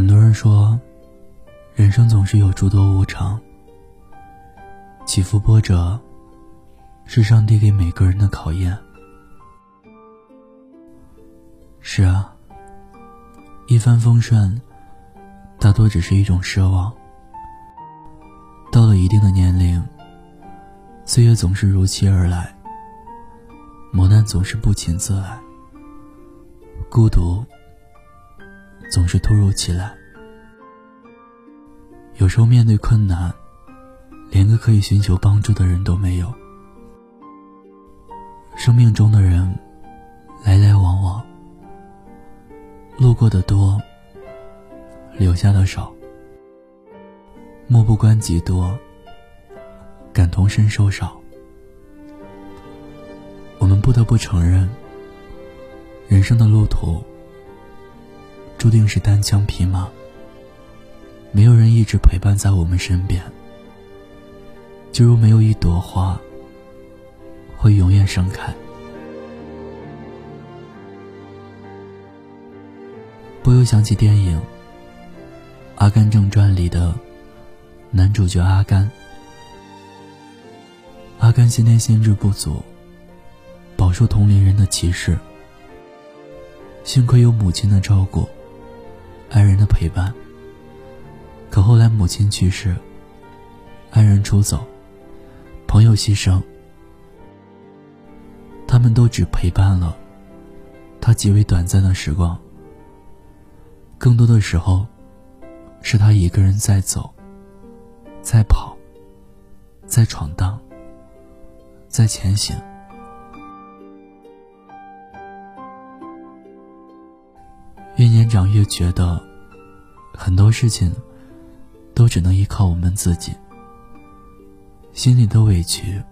很多人说，人生总是有诸多无常，起伏波折，是上帝给每个人的考验。是啊，一帆风顺，大多只是一种奢望。到了一定的年龄，岁月总是如期而来，磨难总是不请自来，孤独总是突如其来。有时候面对困难，连个可以寻求帮助的人都没有。生命中的人来来往往，路过的多，留下的少。漠不关己多，感同身受少。我们不得不承认，人生的路途注定是单枪匹马，没有人一直陪伴在我们身边。就如没有一朵花会永远盛开。不由想起电影《阿甘正传》里的。男主角阿甘，阿甘先天心智不足，饱受同龄人的歧视。幸亏有母亲的照顾，爱人的陪伴。可后来母亲去世，爱人出走，朋友牺牲，他们都只陪伴了他极为短暂的时光。更多的时候，是他一个人在走。在跑，在闯荡，在前行。越年长越觉得，很多事情都只能依靠我们自己。心里的委屈，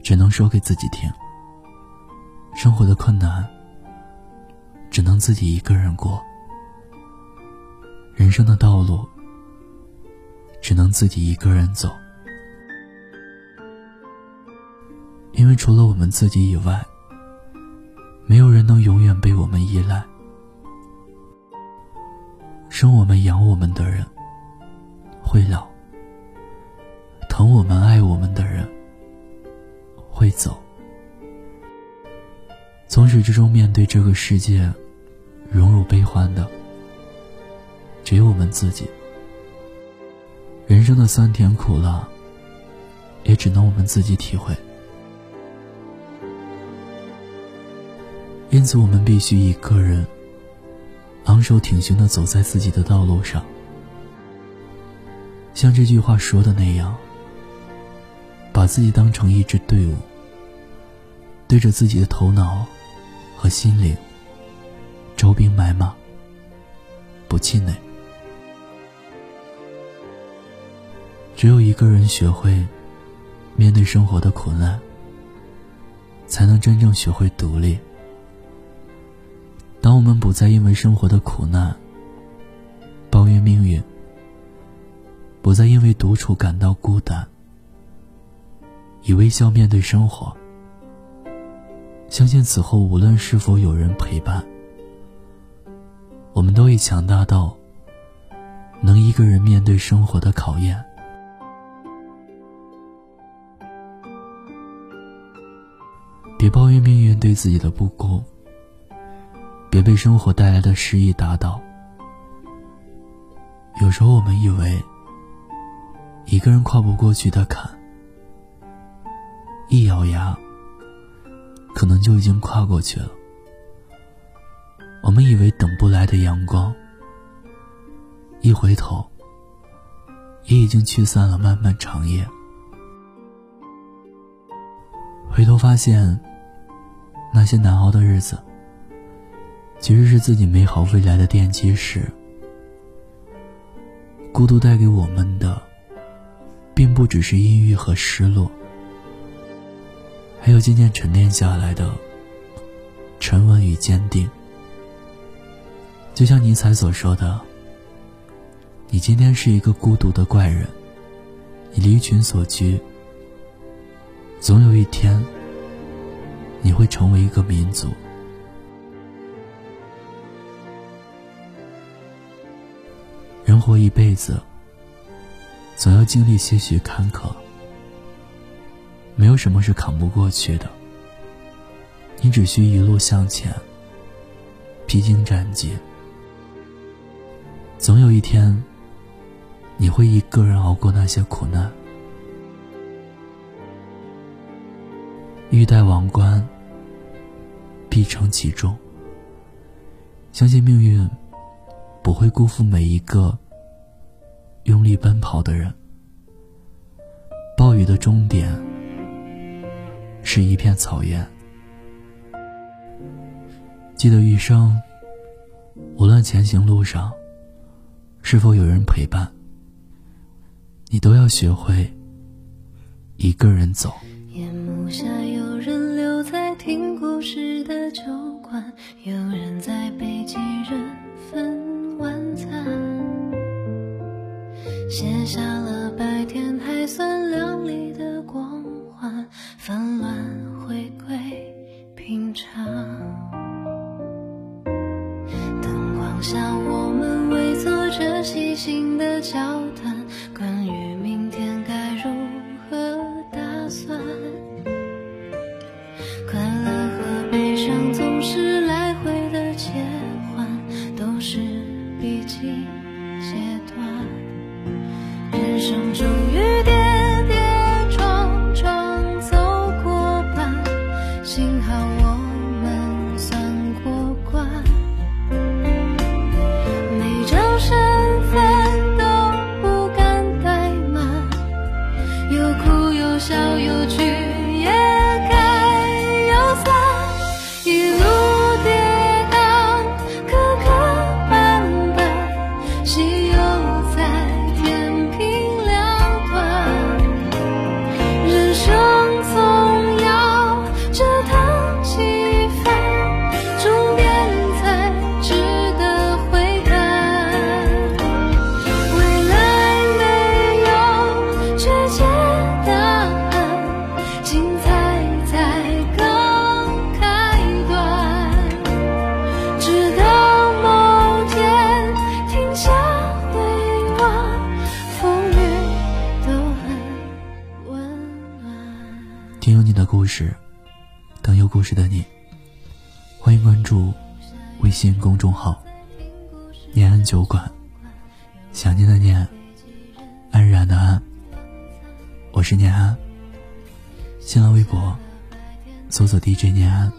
只能说给自己听。生活的困难，只能自己一个人过。人生的道路。只能自己一个人走，因为除了我们自己以外，没有人能永远被我们依赖。生我们养我们的人会老，疼我们爱我们的人会走。从始至终面对这个世界，荣辱悲欢的，只有我们自己。人生的酸甜苦辣，也只能我们自己体会。因此，我们必须一个人昂首挺胸的走在自己的道路上，像这句话说的那样，把自己当成一支队伍，对着自己的头脑和心灵招兵买马，不气馁。只有一个人学会面对生活的苦难，才能真正学会独立。当我们不再因为生活的苦难抱怨命运，不再因为独处感到孤单，以微笑面对生活，相信此后无论是否有人陪伴，我们都已强大到能一个人面对生活的考验。别抱怨命运对自己的不公，别被生活带来的失意打倒。有时候我们以为一个人跨不过去的坎，一咬牙，可能就已经跨过去了。我们以为等不来的阳光，一回头，也已经驱散了漫漫长夜。回头发现。那些难熬的日子，其实是自己美好未来的奠基石。孤独带给我们的，并不只是抑郁和失落，还有渐渐沉淀下来的沉稳与坚定。就像尼采所说的：“你今天是一个孤独的怪人，你离群所居，总有一天。”你会成为一个民族。人活一辈子，总要经历些许坎坷。没有什么是扛不过去的，你只需一路向前，披荆斩棘。总有一天，你会一个人熬过那些苦难。欲戴王冠，必承其重。相信命运不会辜负每一个力奔跑的人。暴雨的终点是一片草原。记得余生，无论前行路上是否有人陪伴，你都要学会一个人走。夜幕下有人留在听故事的酒温暖回归。听有你的故事，等有故事的你。欢迎关注微信公众号“念安酒馆”，想念的念，安然的安。我是念安。新浪微博搜索 DJ 念安。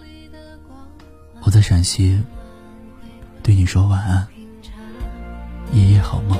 我在陕西，对你说晚安，夜夜好梦。